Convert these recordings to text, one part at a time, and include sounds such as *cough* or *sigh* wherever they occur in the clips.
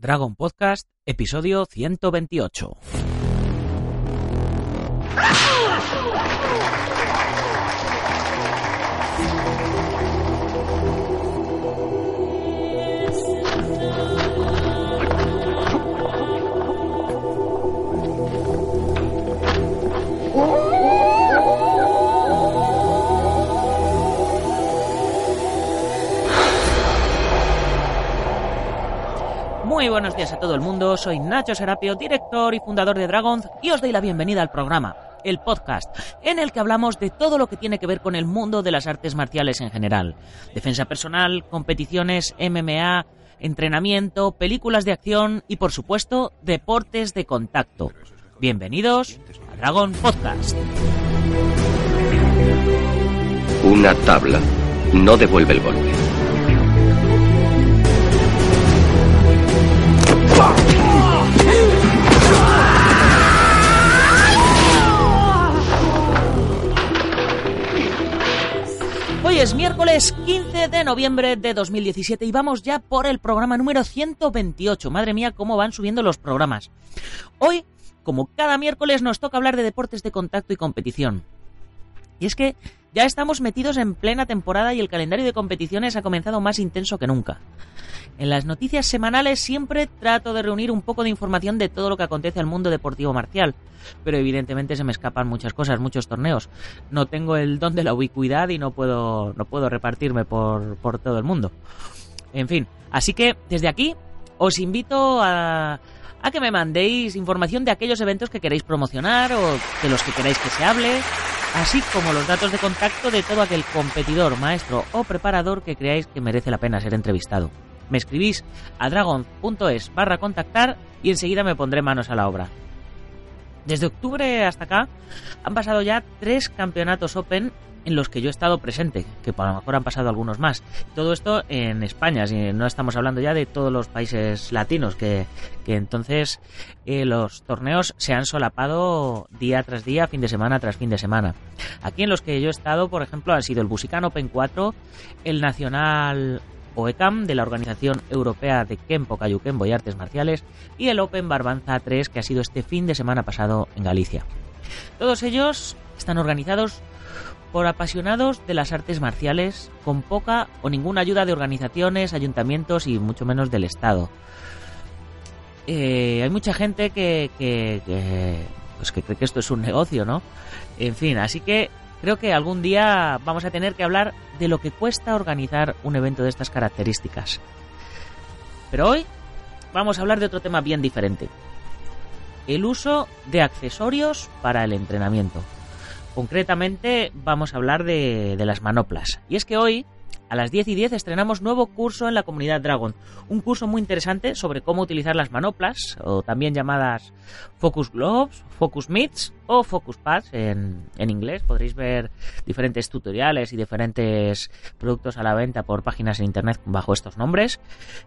Dragon Podcast, episodio 128. Muy buenos días a todo el mundo, soy Nacho Serapio, director y fundador de Dragons, y os doy la bienvenida al programa, el podcast, en el que hablamos de todo lo que tiene que ver con el mundo de las artes marciales en general. Defensa personal, competiciones, MMA, entrenamiento, películas de acción y, por supuesto, deportes de contacto. Bienvenidos a Dragon Podcast. Una tabla no devuelve el golpe. Es miércoles 15 de noviembre de 2017 y vamos ya por el programa número 128. Madre mía, cómo van subiendo los programas. Hoy, como cada miércoles, nos toca hablar de deportes de contacto y competición. Y es que ya estamos metidos en plena temporada y el calendario de competiciones ha comenzado más intenso que nunca. En las noticias semanales siempre trato de reunir un poco de información de todo lo que acontece al mundo deportivo marcial, pero evidentemente se me escapan muchas cosas, muchos torneos. No tengo el don de la ubicuidad y no puedo, no puedo repartirme por, por todo el mundo. En fin, así que desde aquí os invito a, a que me mandéis información de aquellos eventos que queréis promocionar o de los que queráis que se hable, así como los datos de contacto de todo aquel competidor, maestro o preparador que creáis que merece la pena ser entrevistado. Me escribís a dragon.es barra contactar y enseguida me pondré manos a la obra. Desde octubre hasta acá han pasado ya tres campeonatos Open en los que yo he estado presente, que a lo mejor han pasado algunos más. Todo esto en España, si no estamos hablando ya de todos los países latinos, que, que entonces eh, los torneos se han solapado día tras día, fin de semana tras fin de semana. Aquí en los que yo he estado, por ejemplo, han sido el Busican Open 4, el Nacional OECAM de la Organización Europea de Kempo, Kayukembo y Artes Marciales y el Open Barbanza 3 que ha sido este fin de semana pasado en Galicia. Todos ellos están organizados por apasionados de las artes marciales con poca o ninguna ayuda de organizaciones, ayuntamientos y mucho menos del Estado. Eh, hay mucha gente que, que, que, pues que cree que esto es un negocio, ¿no? En fin, así que creo que algún día vamos a tener que hablar de lo que cuesta organizar un evento de estas características. Pero hoy vamos a hablar de otro tema bien diferente. El uso de accesorios para el entrenamiento. Concretamente vamos a hablar de, las manoplas. Y es que hoy, a las 10 y 10, estrenamos nuevo curso en la comunidad Dragon. Un curso muy interesante sobre cómo utilizar las manoplas, o también llamadas Focus Gloves, Focus Mitts o Focus Pads en, en inglés. Podréis ver diferentes tutoriales y diferentes productos a la venta por páginas en internet bajo estos nombres,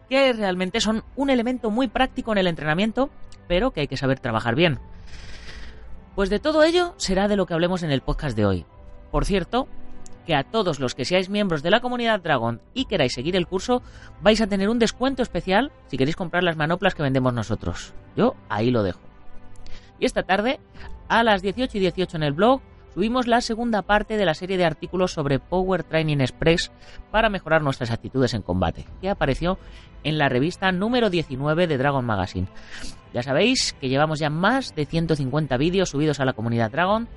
que realmente son un elemento muy práctico en el entrenamiento, pero que hay que saber trabajar bien. Pues de todo ello será de lo que hablemos en el podcast de hoy. Por cierto, que a todos los que seáis miembros de la comunidad Dragon y queráis seguir el curso, vais a tener un descuento especial si queréis comprar las manoplas que vendemos nosotros. Yo ahí lo dejo. Y esta tarde, a las 18 y 18 en el blog, subimos la segunda parte de la serie de artículos sobre Power Training Express para mejorar nuestras actitudes en combate, que apareció en la revista número 19 de Dragon Magazine. Ya sabéis que llevamos ya más de 150 vídeos subidos a la comunidad Dragon,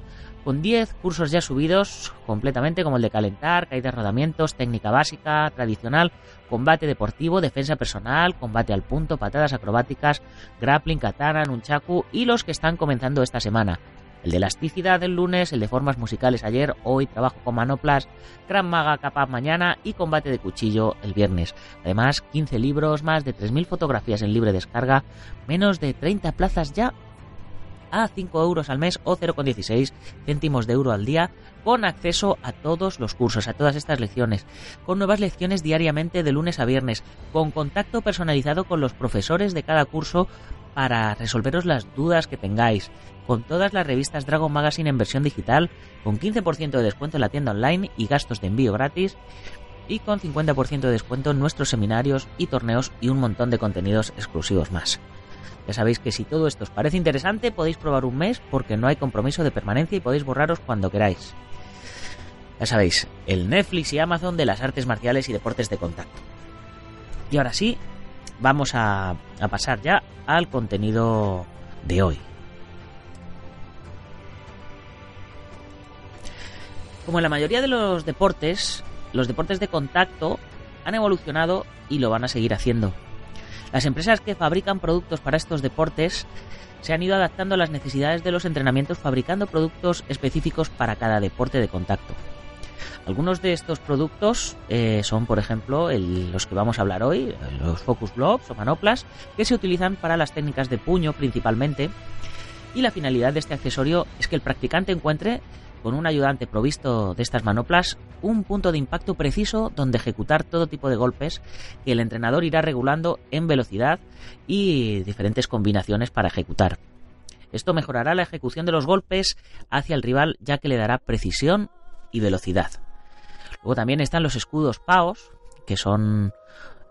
con 10 cursos ya subidos completamente, como el de calentar, caídas, rodamientos, técnica básica, tradicional, combate deportivo, defensa personal, combate al punto, patadas acrobáticas, grappling, katana, nunchaku y los que están comenzando esta semana. El de elasticidad el lunes, el de formas musicales ayer, hoy trabajo con manoplas, Gran Maga capaz mañana y combate de cuchillo el viernes. Además, 15 libros, más de 3.000 fotografías en libre descarga, menos de 30 plazas ya a 5 euros al mes o 0,16 céntimos de euro al día con acceso a todos los cursos, a todas estas lecciones, con nuevas lecciones diariamente de lunes a viernes, con contacto personalizado con los profesores de cada curso para resolveros las dudas que tengáis, con todas las revistas Dragon Magazine en versión digital, con 15% de descuento en la tienda online y gastos de envío gratis, y con 50% de descuento en nuestros seminarios y torneos y un montón de contenidos exclusivos más. Ya sabéis que si todo esto os parece interesante podéis probar un mes porque no hay compromiso de permanencia y podéis borraros cuando queráis. Ya sabéis, el Netflix y Amazon de las artes marciales y deportes de contacto. Y ahora sí, vamos a, a pasar ya al contenido de hoy. Como en la mayoría de los deportes, los deportes de contacto han evolucionado y lo van a seguir haciendo. Las empresas que fabrican productos para estos deportes se han ido adaptando a las necesidades de los entrenamientos fabricando productos específicos para cada deporte de contacto. Algunos de estos productos eh, son, por ejemplo, los que vamos a hablar hoy, los Focus Blocks o manoplas, que se utilizan para las técnicas de puño principalmente. Y la finalidad de este accesorio es que el practicante encuentre con un ayudante provisto de estas manoplas un punto de impacto preciso donde ejecutar todo tipo de golpes que el entrenador irá regulando en velocidad y diferentes combinaciones para ejecutar. Esto mejorará la ejecución de los golpes hacia el rival ya que le dará precisión y velocidad. Luego también están los escudos PAOS, que son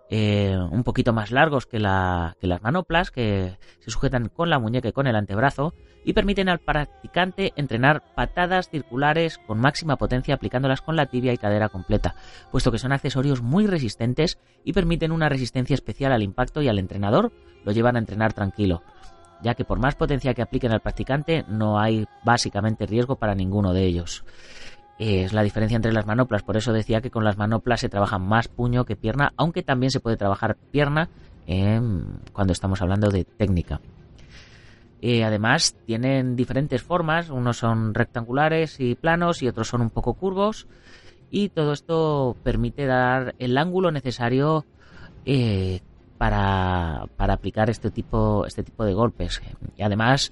eh, un poquito más largos que, las manoplas, que se sujetan con la muñeca y con el antebrazo, y permiten al practicante entrenar patadas circulares con máxima potencia aplicándolas con la tibia y cadera completa, puesto que son accesorios muy resistentes y permiten una resistencia especial al impacto y al entrenador lo llevan a entrenar tranquilo, ya que por más potencia que apliquen al practicante no hay básicamente riesgo para ninguno de ellos es la diferencia entre las manoplas. Por eso decía que con las manoplas se trabaja más puño que pierna, aunque también se puede trabajar pierna cuando estamos hablando de técnica. Eh, además, tienen diferentes formas, unos son rectangulares y planos y otros son un poco curvos. Y todo esto permite dar el ángulo necesario eh, para, para, aplicar este tipo, este tipo de golpes. Y además,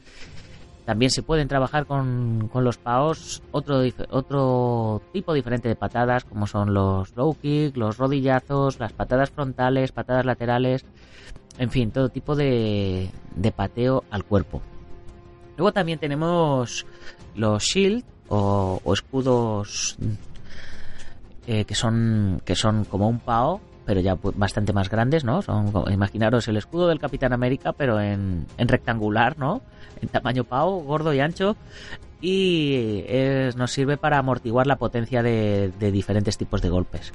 también se pueden trabajar con, los PAOs otro, otro tipo diferente de patadas, como son los low kick, los rodillazos, las patadas frontales, patadas laterales, en fin, todo tipo de, de pateo al cuerpo. Luego también tenemos los shield o, escudos eh, que son que son como un PAO pero ya bastante más grandes, ¿no? Son, imaginaros el escudo del Capitán América, pero en, rectangular, ¿no? En tamaño pavo, gordo y ancho. Y nos sirve para amortiguar la potencia de, diferentes tipos de golpes.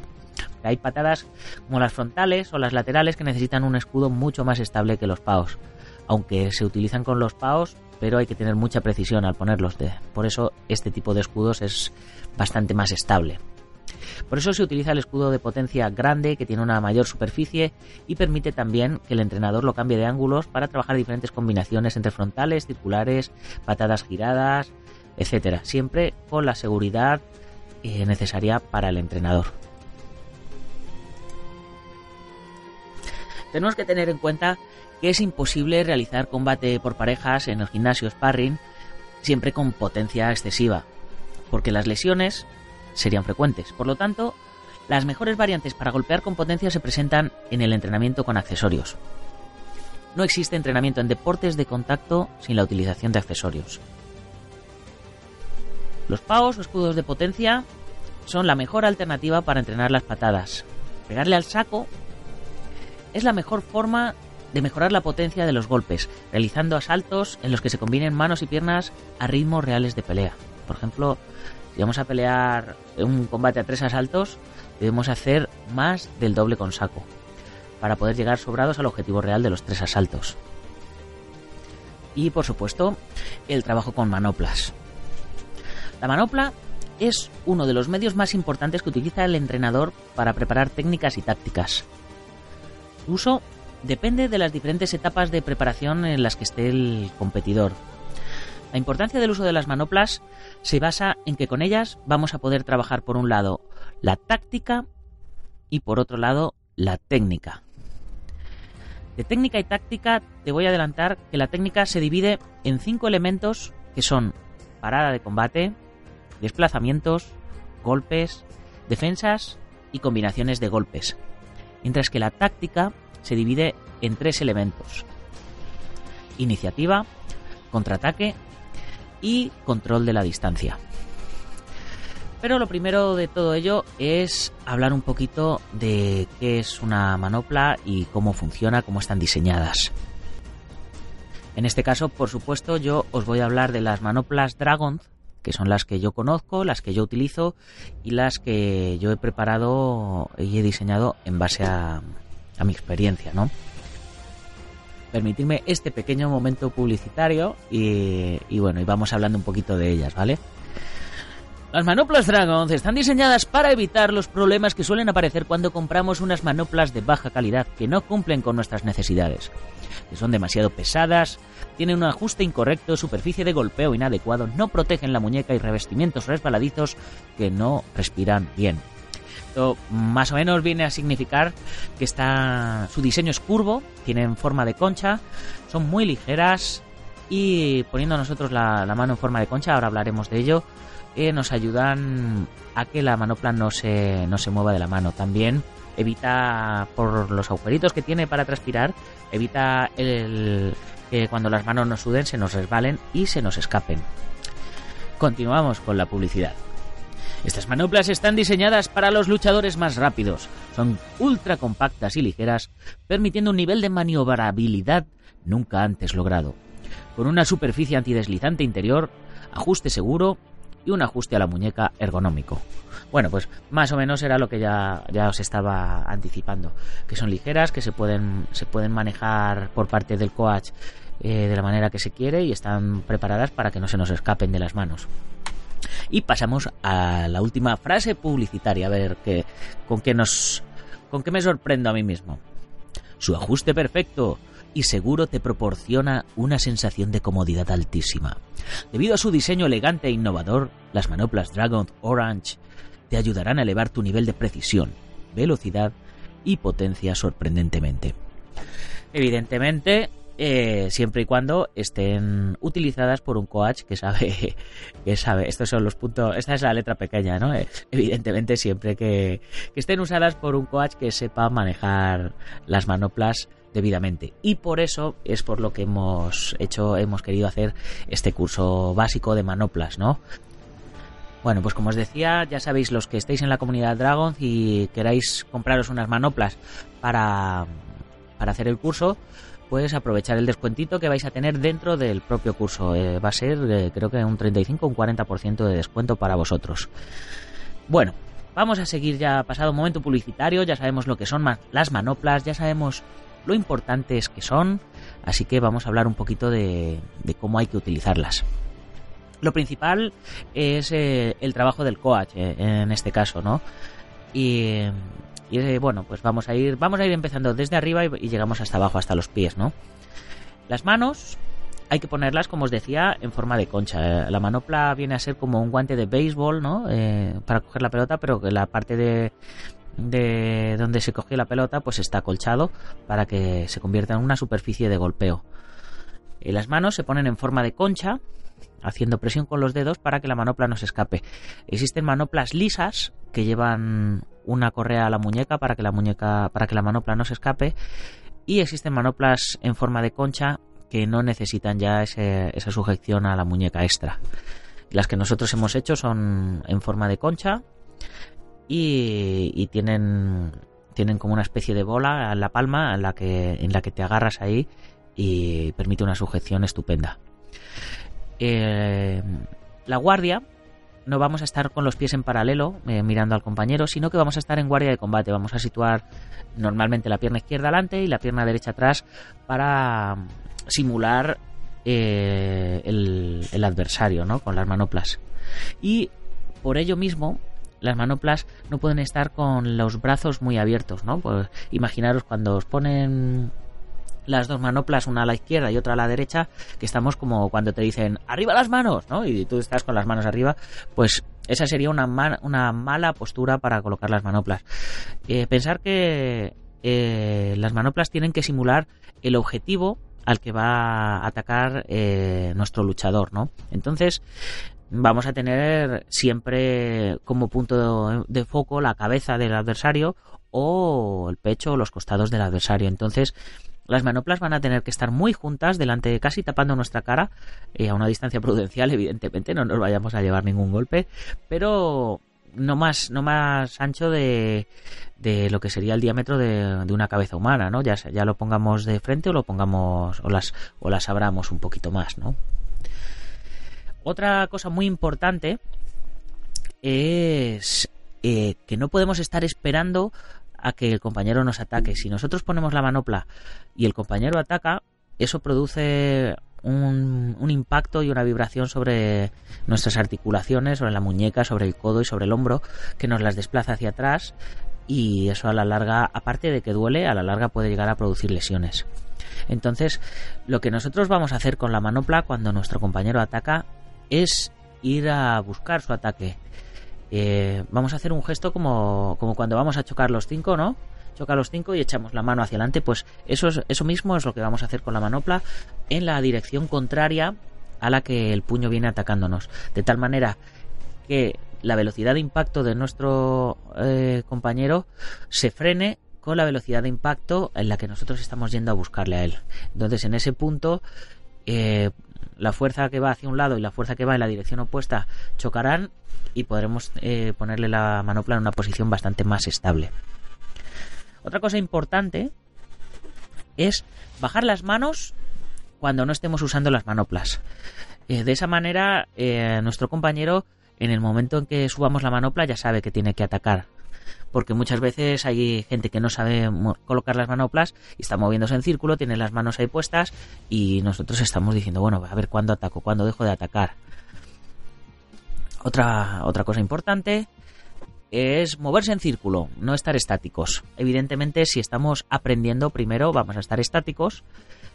Hay patadas como las frontales o las laterales que necesitan un escudo mucho más estable que los paos. Aunque se utilizan con los paos, pero hay que tener mucha precisión al ponerlos. De, por eso este tipo de escudos es bastante más estable. Por eso se utiliza el escudo de potencia grande que tiene una mayor superficie y permite también que el entrenador lo cambie de ángulos para trabajar diferentes combinaciones entre frontales, circulares, patadas giradas, etcétera, siempre con la seguridad eh, necesaria para el entrenador. Tenemos que tener en cuenta que es imposible realizar combate por parejas en el gimnasio sparring siempre con potencia excesiva, porque las lesiones serían frecuentes. Por lo tanto, las mejores variantes para golpear con potencia se presentan en el entrenamiento con accesorios. No existe entrenamiento en deportes de contacto sin la utilización de accesorios. Los paos o escudos de potencia son la mejor alternativa para entrenar las patadas. Pegarle al saco es la mejor forma de mejorar la potencia de los golpes, realizando asaltos en los que se combinen manos y piernas a ritmos reales de pelea. Por ejemplo, si vamos a pelear un combate a tres asaltos, debemos hacer más del doble con saco, para poder llegar sobrados al objetivo real de los tres asaltos. Y por supuesto, el trabajo con manoplas. La manopla es uno de los medios más importantes que utiliza el entrenador para preparar técnicas y tácticas. Su uso depende de las diferentes etapas de preparación en las que esté el competidor, la importancia del uso de las manoplas se basa en que con ellas vamos a poder trabajar por un lado la táctica y por otro lado la técnica. De técnica y táctica te voy a adelantar que la técnica se divide en cinco elementos que son parada de combate, desplazamientos, golpes, defensas y combinaciones de golpes. Mientras que la táctica se divide en tres elementos. Iniciativa, contraataque y control de la distancia. Pero lo primero de todo ello es hablar un poquito de qué es una manopla y cómo funciona, cómo están diseñadas. En este caso, por supuesto, yo os voy a hablar de las manoplas Dragon, que son las que yo conozco, las que yo utilizo y las que yo he preparado y he diseñado en base a, mi experiencia, ¿no? Permitidme este pequeño momento publicitario y, bueno, y vamos hablando un poquito de ellas, ¿vale? Las manoplas Dragon están diseñadas para evitar los problemas que suelen aparecer cuando compramos unas manoplas de baja calidad que no cumplen con nuestras necesidades, que son demasiado pesadas, tienen un ajuste incorrecto, superficie de golpeo inadecuado, no protegen la muñeca y revestimientos resbaladizos que no respiran bien. Esto más o menos viene a significar que está, su diseño es curvo, tienen forma de concha, son muy ligeras y poniendo nosotros la mano en forma de concha, ahora hablaremos de ello, nos ayudan a que la manopla no se, no se mueva de la mano. También evita, por los agujeritos que tiene para transpirar, evita el, que cuando las manos nos suden se nos resbalen y se nos escapen. Continuamos con la publicidad. Estas manoplas están diseñadas para los luchadores más rápidos. Son ultra compactas y ligeras, permitiendo un nivel de maniobrabilidad nunca antes logrado. Con una superficie antideslizante interior, ajuste seguro y un ajuste a la muñeca ergonómico. Bueno, pues más o menos era lo que ya, ya os estaba anticipando, que son ligeras, que se pueden, se pueden manejar por parte del coach eh, de la manera que se quiere y están preparadas para que no se nos escapen de las manos. Y pasamos a la última frase publicitaria, a ver qué, con qué nos, con qué me sorprendo a mí mismo. Su ajuste perfecto y seguro te proporciona una sensación de comodidad altísima. Debido a su diseño elegante e innovador, las manoplas Dragon Orange te ayudarán a elevar tu nivel de precisión, velocidad y potencia sorprendentemente. Evidentemente, eh, siempre y cuando estén utilizadas por un coach que sabe, *laughs* que sabe, estos son los puntos, esta es la letra pequeña, ¿no? Eh, evidentemente siempre que, que, estén usadas por un coach que sepa manejar las manoplas debidamente. Y por eso es por lo que hemos hecho, hemos querido hacer este curso básico de manoplas, ¿no? Bueno, pues como os decía, ya sabéis los que estéis en la comunidad Dragon y queráis compraros unas manoplas para, para hacer el curso, pues aprovechar el descuentito que vais a tener dentro del propio curso. Eh, va a ser eh, creo que un 35 o un 40% de descuento para vosotros. Bueno, vamos a seguir ya pasado un momento publicitario, ya sabemos lo que son las manoplas, ya sabemos lo importantes que son, así que vamos a hablar un poquito de, cómo hay que utilizarlas. Lo principal es eh, el trabajo del coach en este caso, ¿no? Y, y, bueno, pues vamos a ir, vamos a ir empezando desde arriba y, llegamos hasta abajo, hasta los pies, ¿no? Las manos hay que ponerlas, como os decía, en forma de concha. La manopla viene a ser como un guante de béisbol, ¿no? Eh, para coger la pelota, pero que la parte de, de donde se coge la pelota pues está acolchado para que se convierta en una superficie de golpeo. Las manos se ponen en forma de concha, haciendo presión con los dedos para que la manopla no se escape. Existen manoplas lisas que llevan una correa a la muñeca para que la muñeca para que la manopla no se escape y existen manoplas en forma de concha que no necesitan ya esa sujeción a la muñeca extra. Las que nosotros hemos hecho son en forma de concha y, tienen tienen como una especie de bola en la palma en la que en la que te agarras ahí y permite una sujeción estupenda. Eh, la guardia no vamos a estar con los pies en paralelo eh, mirando al compañero, sino que vamos a estar en guardia de combate. Vamos a situar normalmente la pierna izquierda adelante y la pierna derecha atrás para simular eh, el, el, adversario, ¿no? Con las manoplas. Y por ello mismo las manoplas no pueden estar con los brazos muy abiertos, ¿no? Pues imaginaros cuando os ponen las dos manoplas, una a la izquierda y otra a la derecha, que estamos como cuando te dicen arriba las manos, ¿no? Y tú estás con las manos arriba, pues esa sería una, una mala postura para colocar las manoplas. Eh, pensar que eh, las manoplas tienen que simular el objetivo al que va a atacar eh, nuestro luchador, ¿no? Entonces, vamos a tener siempre como punto de foco la cabeza del adversario o el pecho o los costados del adversario. Entonces, las manoplas van a tener que estar muy juntas, delante, casi tapando nuestra cara, eh, a una distancia *laughs* prudencial, evidentemente, no nos vayamos a llevar ningún golpe, pero no más, no más ancho de, de lo que sería el diámetro de, de, una cabeza humana, ¿no? Ya, ya lo pongamos de frente o lo pongamos o las, o las abramos un poquito más, ¿no? Otra cosa muy importante es eh, que no podemos estar esperando a que el compañero nos ataque. Si nosotros ponemos la manopla y el compañero ataca, eso produce un, un, impacto y una vibración sobre nuestras articulaciones, sobre la muñeca, sobre el codo y sobre el hombro, que nos las desplaza hacia atrás y eso a la larga, aparte de que duele, a la larga puede llegar a producir lesiones. Entonces, lo que nosotros vamos a hacer con la manopla cuando nuestro compañero ataca es ir a buscar su ataque. Eh, vamos a hacer un gesto como, como cuando vamos a chocar los cinco, ¿no? Choca los cinco y echamos la mano hacia adelante. Pues eso, es, eso mismo es lo que vamos a hacer con la manopla en la dirección contraria a la que el puño viene atacándonos. De tal manera que la velocidad de impacto de nuestro eh, compañero se frene con la velocidad de impacto en la que nosotros estamos yendo a buscarle a él. Entonces, en ese punto, eh, la fuerza que va hacia un lado y la fuerza que va en la dirección opuesta chocarán y podremos eh, ponerle la manopla en una posición bastante más estable. Otra cosa importante es bajar las manos cuando no estemos usando las manoplas. Eh, de esa manera, eh, nuestro compañero, en el momento en que subamos la manopla, ya sabe que tiene que atacar. Porque muchas veces hay gente que no sabe colocar las manoplas y está moviéndose en círculo, tiene las manos ahí puestas y nosotros estamos diciendo, bueno, a ver cuándo ataco, cuándo dejo de atacar. Otra, otra cosa importante es moverse en círculo, no estar estáticos. Evidentemente, si estamos aprendiendo primero, vamos a estar estáticos.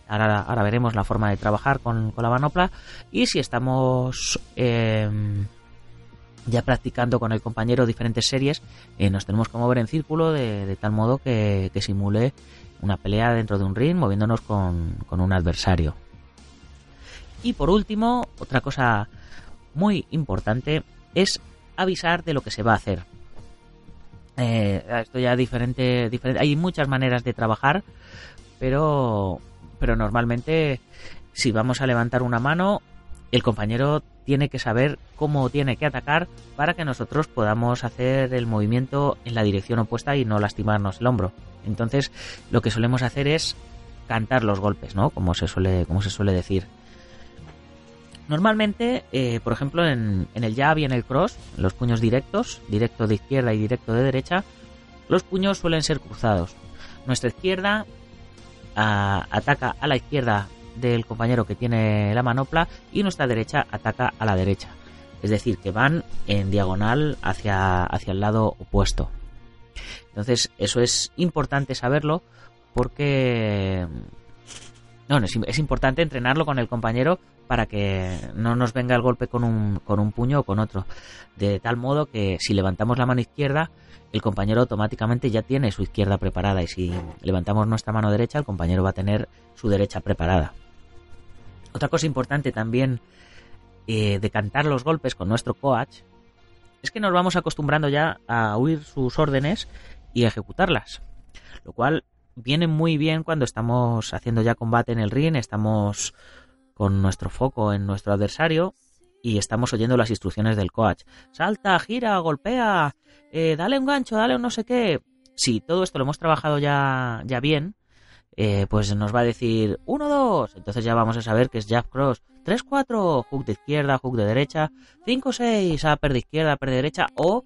Ahora, ahora veremos la forma de trabajar con, con la manopla. Y si estamos eh, ya practicando con el compañero diferentes series, eh, nos tenemos que mover en círculo de, tal modo que, que, simule una pelea dentro de un ring, moviéndonos con, con un adversario. Y por último, otra cosa muy importante es avisar de lo que se va a hacer. Eh, esto ya diferente, diferente, hay muchas maneras de trabajar, pero, pero normalmente si vamos a levantar una mano, el compañero tiene que saber cómo tiene que atacar para que nosotros podamos hacer el movimiento en la dirección opuesta y no lastimarnos el hombro. Entonces, lo que solemos hacer es cantar los golpes, ¿no? Como se suele, como se suele decir. Normalmente, eh, por ejemplo, en, el jab y en el cross, los puños directos, directo de izquierda y directo de derecha, los puños suelen ser cruzados. Nuestra izquierda a, ataca a la izquierda del compañero que tiene la manopla y nuestra derecha ataca a la derecha. Es decir, que van en diagonal hacia, hacia el lado opuesto. Entonces, eso es importante saberlo porque... No, es, importante entrenarlo con el compañero para que no nos venga el golpe con un, con un puño o con otro. De tal modo que si levantamos la mano izquierda, el compañero automáticamente ya tiene su izquierda preparada y si levantamos nuestra mano derecha, el compañero va a tener su derecha preparada. Otra cosa importante también eh, de cantar los golpes con nuestro coach es que nos vamos acostumbrando ya a oír sus órdenes y ejecutarlas. Lo cual viene muy bien cuando estamos haciendo ya combate en el ring, estamos con nuestro foco en nuestro adversario y estamos oyendo las instrucciones del coach. Salta, gira, golpea, eh, dale un gancho, dale un no sé qué. Si todo esto lo hemos trabajado ya, ya bien, eh, pues nos va a decir 1, 2. Entonces ya vamos a saber que es jab cross. 3, 4, hook de izquierda, hook de derecha. 5, 6, upper de izquierda, upper de derecha. O,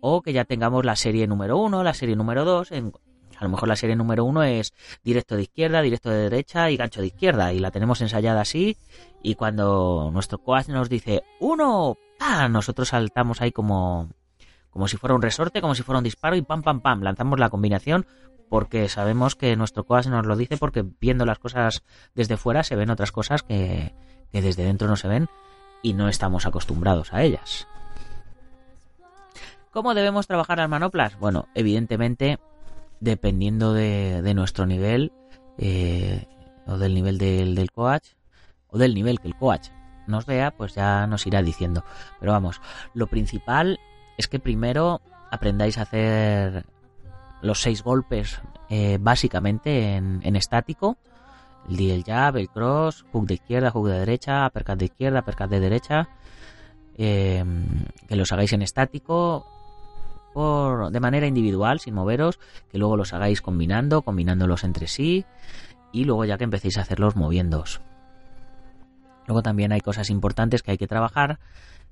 o que ya tengamos la serie número 1, la serie número 2. En, a lo mejor la serie número uno es directo de izquierda, directo de derecha y gancho de izquierda. Y la tenemos ensayada así. Y cuando nuestro coach nos dice uno, ¡pam! nosotros saltamos ahí como, como si fuera un resorte, como si fuera un disparo y pam, pam, pam. Lanzamos la combinación porque sabemos que nuestro coach nos lo dice porque viendo las cosas desde fuera se ven otras cosas que, que desde dentro no se ven y no estamos acostumbrados a ellas. ¿Cómo debemos trabajar las manoplas? Bueno, evidentemente dependiendo de, de nuestro nivel eh, o del nivel del, del coach o del nivel que el coach nos vea, pues ya nos irá diciendo. Pero vamos, lo principal es que primero aprendáis a hacer los seis golpes eh, básicamente en, en, estático. El, el jab, el cross, hook de izquierda, hook de derecha, uppercut de izquierda, uppercut de derecha. Eh, que los hagáis en estático de manera individual, sin moveros, que luego los hagáis combinando, combinándolos entre sí y luego ya que empecéis a hacerlos moviéndoos. Luego también hay cosas importantes que hay que trabajar,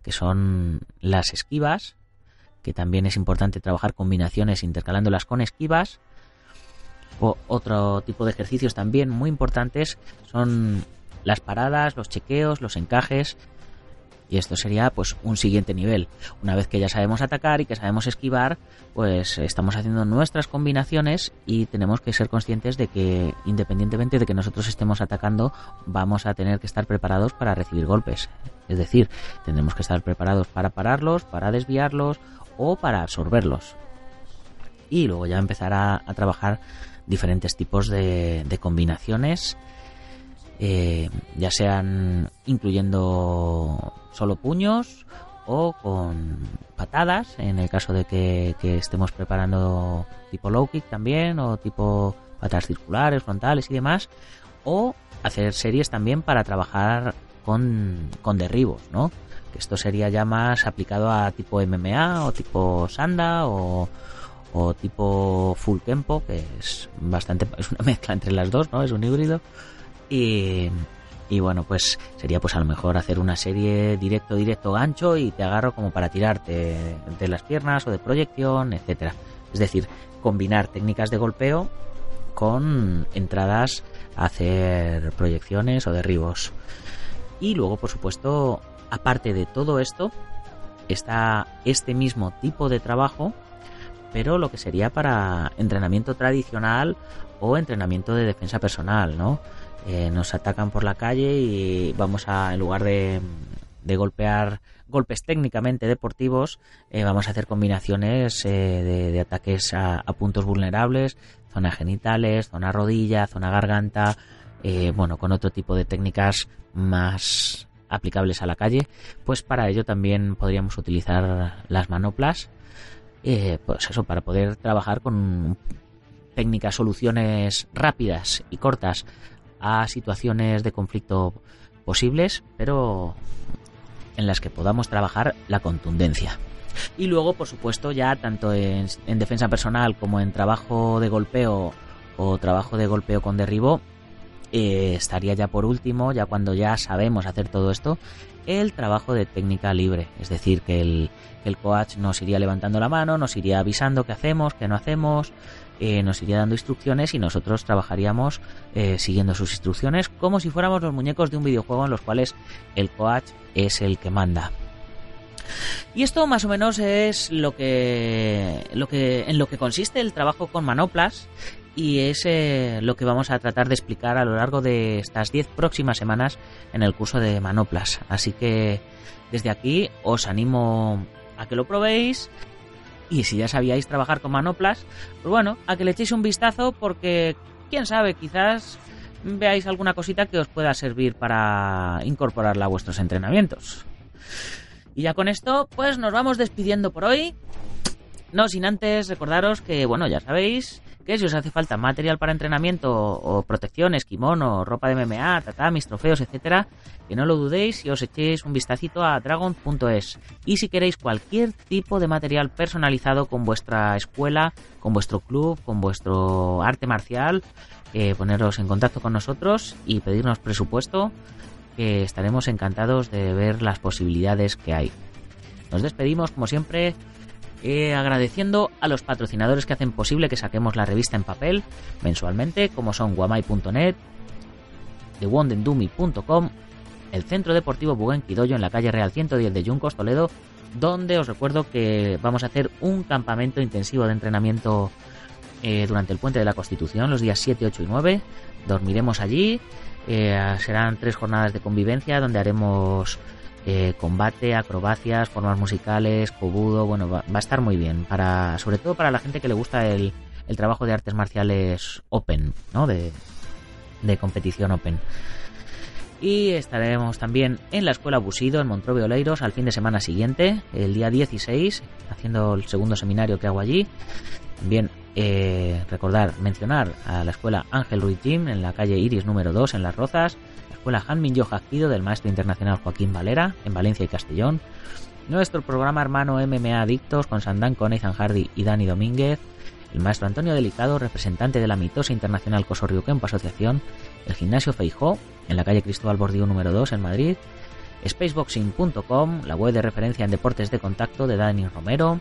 que son las esquivas, que también es importante trabajar combinaciones intercalándolas con esquivas. O otro tipo de ejercicios también muy importantes son las paradas, los chequeos, los encajes, y esto sería pues un siguiente nivel. Una vez que ya sabemos atacar y que sabemos esquivar, pues estamos haciendo nuestras combinaciones y tenemos que ser conscientes de que independientemente de que nosotros estemos atacando, vamos a tener que estar preparados para recibir golpes. Es decir, tendremos que estar preparados para pararlos, para desviarlos o para absorberlos. Y luego ya empezar a, trabajar diferentes tipos de combinaciones eh, ya sean incluyendo solo puños o con patadas, en el caso de que, estemos preparando tipo low kick también, o tipo patadas circulares, frontales y demás, o hacer series también para trabajar con, con derribos, ¿no? Que esto sería ya más aplicado a tipo MMA o tipo Sanda o, o tipo Full Tempo, que es bastante, es una *laughs* mezcla entre las dos, ¿no? Es un híbrido. Y, bueno, pues sería pues a lo mejor hacer una serie directo, directo, gancho y te agarro como para tirarte de las piernas o de proyección, etcétera. Es decir, combinar técnicas de golpeo con entradas a hacer proyecciones o derribos. Y luego, por supuesto, aparte de todo esto, está este mismo tipo de trabajo, pero lo que sería para entrenamiento tradicional o entrenamiento de defensa personal, ¿no? Eh, nos atacan por la calle y vamos a, en lugar de, golpear golpes técnicamente deportivos, eh, vamos a hacer combinaciones eh, de, ataques a, puntos vulnerables, zona genitales, zona rodilla, zona garganta, bueno, con otro tipo de técnicas más aplicables a la calle, pues para ello también podríamos utilizar las manoplas, pues eso, para poder trabajar con técnicas, soluciones rápidas y cortas a situaciones de conflicto posibles, pero en las que podamos trabajar la contundencia. Y luego, por supuesto, ya tanto en, defensa personal como en trabajo de golpeo o trabajo de golpeo con derribo, eh, estaría ya por último, ya cuando ya sabemos hacer todo esto, el trabajo de técnica libre. Es decir, que el, el coach nos iría levantando la mano, nos iría avisando qué hacemos, qué no hacemos, eh, nos iría dando instrucciones y nosotros trabajaríamos eh, siguiendo sus instrucciones como si fuéramos los muñecos de un videojuego en los cuales el coach es el que manda. Y esto más o menos es lo que, lo que en lo que consiste el trabajo con manoplas y es eh, lo que vamos a tratar de explicar a lo largo de estas 10 próximas semanas en el curso de manoplas. Así que desde aquí os animo a que lo probéis y si ya sabíais trabajar con manoplas, pues bueno, a que le echéis un vistazo porque, quién sabe, quizás veáis alguna cosita que os pueda servir para incorporarla a vuestros entrenamientos. Y ya con esto, pues nos vamos despidiendo por hoy. No sin antes recordaros que, bueno, ya sabéis que si os hace falta material para entrenamiento o protecciones, kimono, ropa de MMA, tatamis, trofeos, etcétera, que no lo dudéis y os echéis un vistacito a dragon.es. Y si queréis cualquier tipo de material personalizado con vuestra escuela, con vuestro club, con vuestro arte marcial, eh, poneros en contacto con nosotros y pedirnos presupuesto, que estaremos encantados de ver las posibilidades que hay. Nos despedimos, como siempre, eh, agradeciendo a los patrocinadores que hacen posible que saquemos la revista en papel mensualmente, como son guamai.net, thewondendumi.com, el Centro Deportivo Buenquidoyo en la calle Real 110 de Yuncos, Toledo, donde os recuerdo que vamos a hacer un campamento intensivo de entrenamiento eh, durante el Puente de la Constitución, los días 7, 8 y 9. Dormiremos allí. Eh, serán tres jornadas de convivencia donde haremos eh, combate, acrobacias, formas musicales, cobudo, bueno, va, a estar muy bien, para, sobre todo para la gente que le gusta el, trabajo de artes marciales open, ¿no? De, de competición open. Y estaremos también en la Escuela Busido, en Montrove Oleiros, al fin de semana siguiente, el día 16, haciendo el segundo seminario que hago allí. Bien, eh, recordar, mencionar a la escuela Ángel Ruiz Jim en la calle Iris número 2 en Las Rozas, la escuela Han Min Yo del maestro internacional Joaquín Valera en Valencia y Castellón, nuestro programa hermano MMA Adictos con Sandán, con Nathan Hardy y Dani Domínguez, el maestro Antonio Delicado, representante de la mitosa internacional Cosorriuquempo Asociación, el gimnasio Feijó en la calle Cristóbal Bordío número 2 en Madrid, spaceboxing.com, la web de referencia en deportes de contacto de Dani Romero,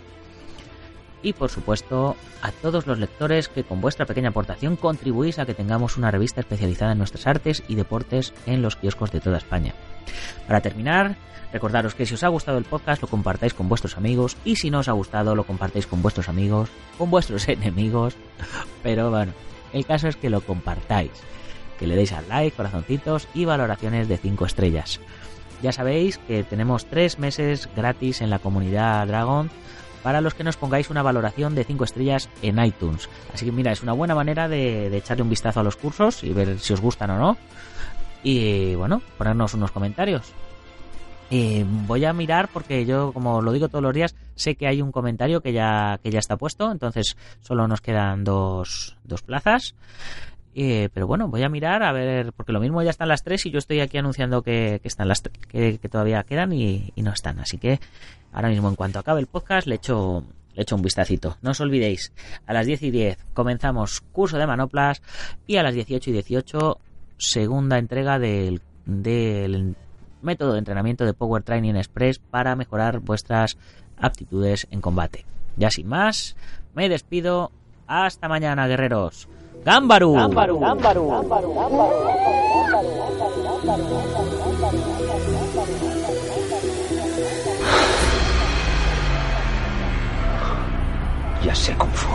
y por supuesto a todos los lectores que con vuestra pequeña aportación contribuís a que tengamos una revista especializada en nuestras artes y deportes en los kioscos de toda España. Para terminar, recordaros que si os ha gustado el podcast lo compartáis con vuestros amigos y si no os ha gustado lo compartáis con vuestros amigos, con vuestros *laughs* enemigos, pero bueno, el caso es que lo compartáis, que le deis al like, corazoncitos y valoraciones de 5 estrellas. Ya sabéis que tenemos 3 meses gratis en la comunidad Dragon para los que nos pongáis una valoración de 5 estrellas en iTunes. Así que mira, es una buena manera de, echarle un vistazo a los cursos y ver si os gustan o no. Y bueno, ponernos unos comentarios. voy a mirar porque yo, como lo digo todos los días, sé que hay un comentario que ya, que ya está puesto, entonces solo nos quedan dos, dos plazas. Pero bueno, voy a mirar a ver, porque lo mismo ya están las tres y yo estoy aquí anunciando que, están las que, que todavía quedan y, y, no están. Así que Ahora mismo, en cuanto acabe el podcast, le echo, le echo un vistacito. No os olvidéis, a las 10 y 10 comenzamos curso de manoplas y a las 18 y 18 segunda entrega del, del método de entrenamiento de Power Training Express para mejorar vuestras aptitudes en combate. Ya sin más, me despido. Hasta mañana, guerreros. ¡Gámbaru! ¡Gámbaru! ¡Gámbaru! ¡Gámbaru! Ya sé Kung Fu.